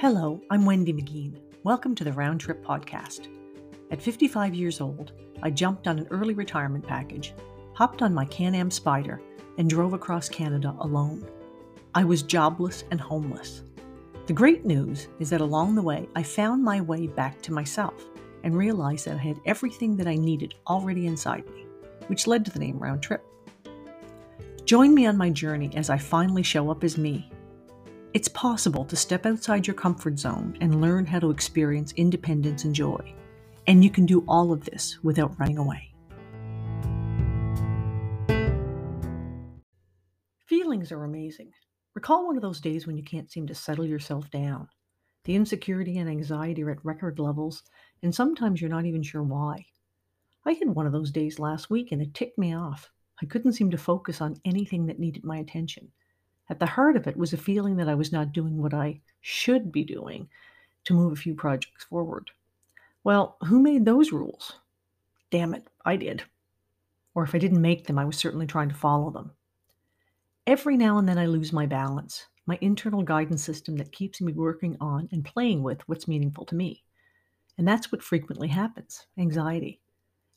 Hello, I'm Wendy McGean. Welcome to the Round Trip Podcast. At 55 years old, I jumped on an early retirement package, hopped on my Can Am Spyder, and drove across Canada alone. I was jobless and homeless. The great news is that along the way, I found my way back to myself and realized that I had everything that I needed already inside me, which led to the name Round Trip. Join me on my journey as I finally show up as me it's possible to step outside your comfort zone and learn how to experience independence and joy. And you can do all of this without running away. Feelings are amazing. Recall one of those days when you can't seem to settle yourself down. The insecurity and anxiety are at record levels, and sometimes you're not even sure why. I had one of those days last week and it ticked me off. I couldn't seem to focus on anything that needed my attention. At the heart of it was a feeling that I was not doing what I should be doing to move a few projects forward. Well, who made those rules? Damn it, I did. Or if I didn't make them, I was certainly trying to follow them. Every now and then I lose my balance, my internal guidance system that keeps me working on and playing with what's meaningful to me. And that's what frequently happens anxiety.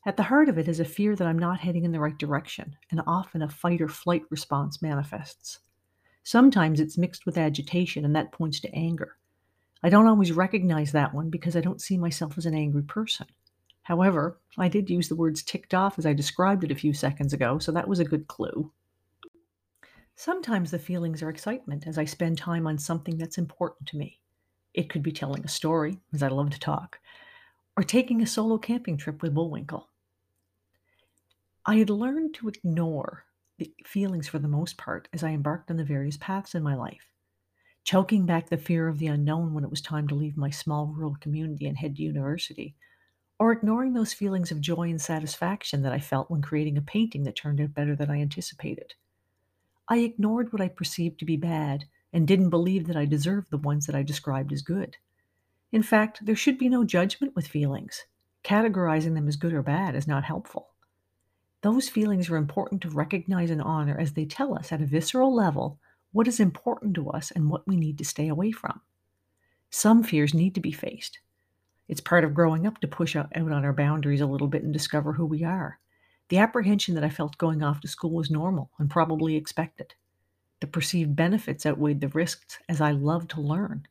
At the heart of it is a fear that I'm not heading in the right direction, and often a fight or flight response manifests. Sometimes it's mixed with agitation, and that points to anger. I don't always recognize that one because I don't see myself as an angry person. However, I did use the words ticked off as I described it a few seconds ago, so that was a good clue. Sometimes the feelings are excitement as I spend time on something that's important to me. It could be telling a story, as I love to talk, or taking a solo camping trip with Bullwinkle. I had learned to ignore feelings for the most part as I embarked on the various paths in my life. Choking back the fear of the unknown when it was time to leave my small rural community and head to university, or ignoring those feelings of joy and satisfaction that I felt when creating a painting that turned out better than I anticipated. I ignored what I perceived to be bad and didn't believe that I deserved the ones that I described as good. In fact, there should be no judgment with feelings. Categorizing them as good or bad is not helpful. Those feelings are important to recognize and honor as they tell us at a visceral level what is important to us and what we need to stay away from. Some fears need to be faced. It's part of growing up to push out on our boundaries a little bit and discover who we are. The apprehension that I felt going off to school was normal and probably expected. The perceived benefits outweighed the risks as I love to learn.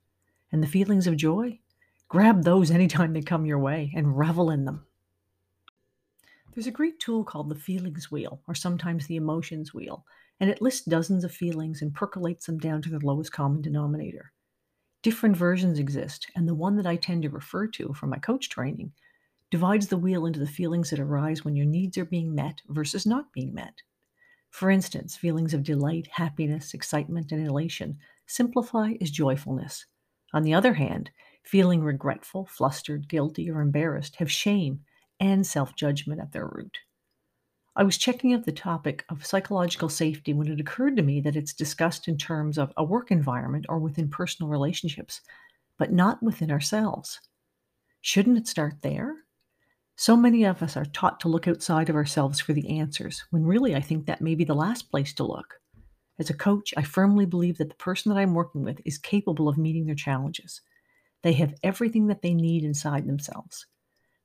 And the feelings of joy? Grab those anytime they come your way and revel in them. There's a great tool called the feelings wheel, or sometimes the emotions wheel, and it lists dozens of feelings and percolates them down to the lowest common denominator. Different versions exist, and the one that I tend to refer to from my coach training divides the wheel into the feelings that arise when your needs are being met versus not being met. For instance, feelings of delight, happiness, excitement, and elation simplify as joyfulness. On the other hand, feeling regretful, flustered, guilty, or embarrassed have shame and self judgment at their root. I was checking out the topic of psychological safety when it occurred to me that it's discussed in terms of a work environment or within personal relationships, but not within ourselves. Shouldn't it start there? So many of us are taught to look outside of ourselves for the answers, when really I think that may be the last place to look. As a coach, I firmly believe that the person that I'm working with is capable of meeting their challenges. They have everything that they need inside themselves.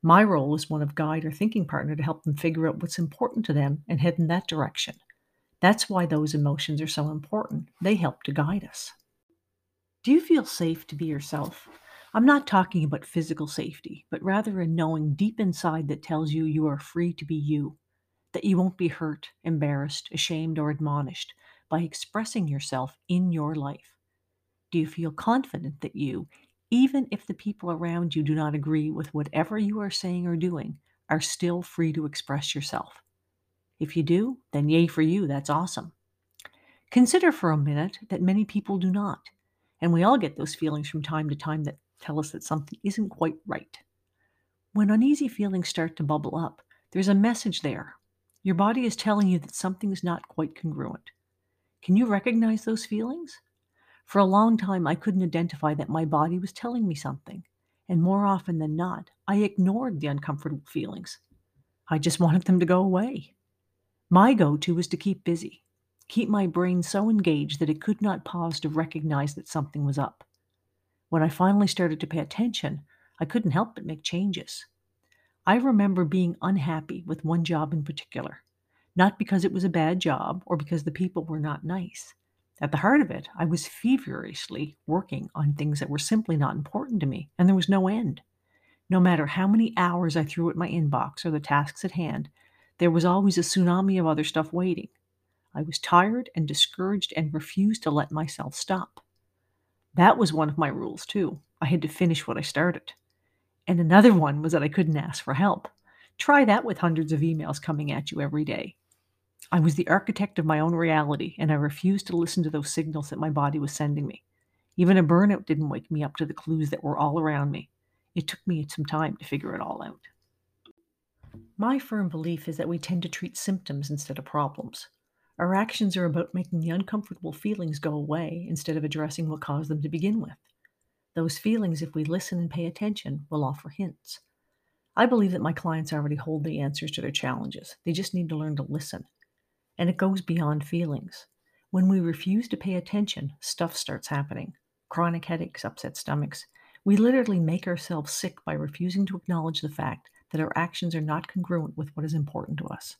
My role is one of guide or thinking partner to help them figure out what's important to them and head in that direction. That's why those emotions are so important. They help to guide us. Do you feel safe to be yourself? I'm not talking about physical safety, but rather a knowing deep inside that tells you you are free to be you, that you won't be hurt, embarrassed, ashamed, or admonished by expressing yourself in your life. Do you feel confident that you, even if the people around you do not agree with whatever you are saying or doing, are still free to express yourself. If you do, then yay for you, that's awesome. Consider for a minute that many people do not, and we all get those feelings from time to time that tell us that something isn't quite right. When uneasy feelings start to bubble up, there's a message there. Your body is telling you that something is not quite congruent. Can you recognize those feelings? For a long time, I couldn't identify that my body was telling me something. And more often than not, I ignored the uncomfortable feelings. I just wanted them to go away. My go to was to keep busy, keep my brain so engaged that it could not pause to recognize that something was up. When I finally started to pay attention, I couldn't help but make changes. I remember being unhappy with one job in particular, not because it was a bad job or because the people were not nice. At the heart of it, I was feverishly working on things that were simply not important to me, and there was no end. No matter how many hours I threw at my inbox or the tasks at hand, there was always a tsunami of other stuff waiting. I was tired and discouraged and refused to let myself stop. That was one of my rules, too. I had to finish what I started. And another one was that I couldn't ask for help. Try that with hundreds of emails coming at you every day. I was the architect of my own reality, and I refused to listen to those signals that my body was sending me. Even a burnout didn't wake me up to the clues that were all around me. It took me some time to figure it all out. My firm belief is that we tend to treat symptoms instead of problems. Our actions are about making the uncomfortable feelings go away instead of addressing what caused them to begin with. Those feelings, if we listen and pay attention, will offer hints. I believe that my clients already hold the answers to their challenges. They just need to learn to listen. And it goes beyond feelings. When we refuse to pay attention, stuff starts happening. Chronic headaches, upset stomachs. We literally make ourselves sick by refusing to acknowledge the fact that our actions are not congruent with what is important to us.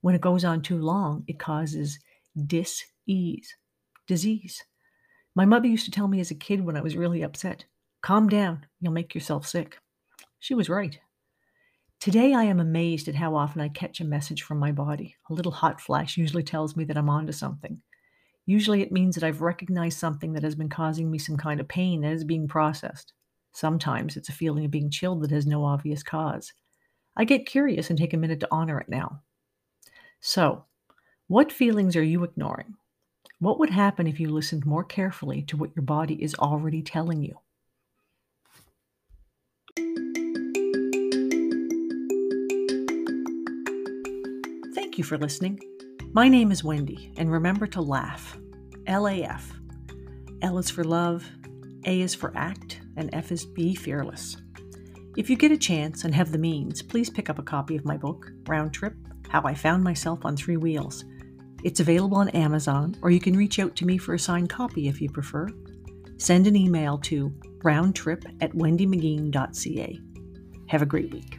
When it goes on too long, it causes dis-ease, disease. My mother used to tell me as a kid when I was really upset, calm down, you'll make yourself sick. She was right. Today, I am amazed at how often I catch a message from my body. A little hot flash usually tells me that I'm onto something. Usually, it means that I've recognized something that has been causing me some kind of pain that is being processed. Sometimes it's a feeling of being chilled that has no obvious cause. I get curious and take a minute to honor it now. So, what feelings are you ignoring? What would happen if you listened more carefully to what your body is already telling you? You for listening. My name is Wendy, and remember to laugh. L A F. L is for love, A is for act, and F is be fearless. If you get a chance and have the means, please pick up a copy of my book, Round Trip How I Found Myself on Three Wheels. It's available on Amazon, or you can reach out to me for a signed copy if you prefer. Send an email to roundtrip at wendymcgeen.ca. Have a great week.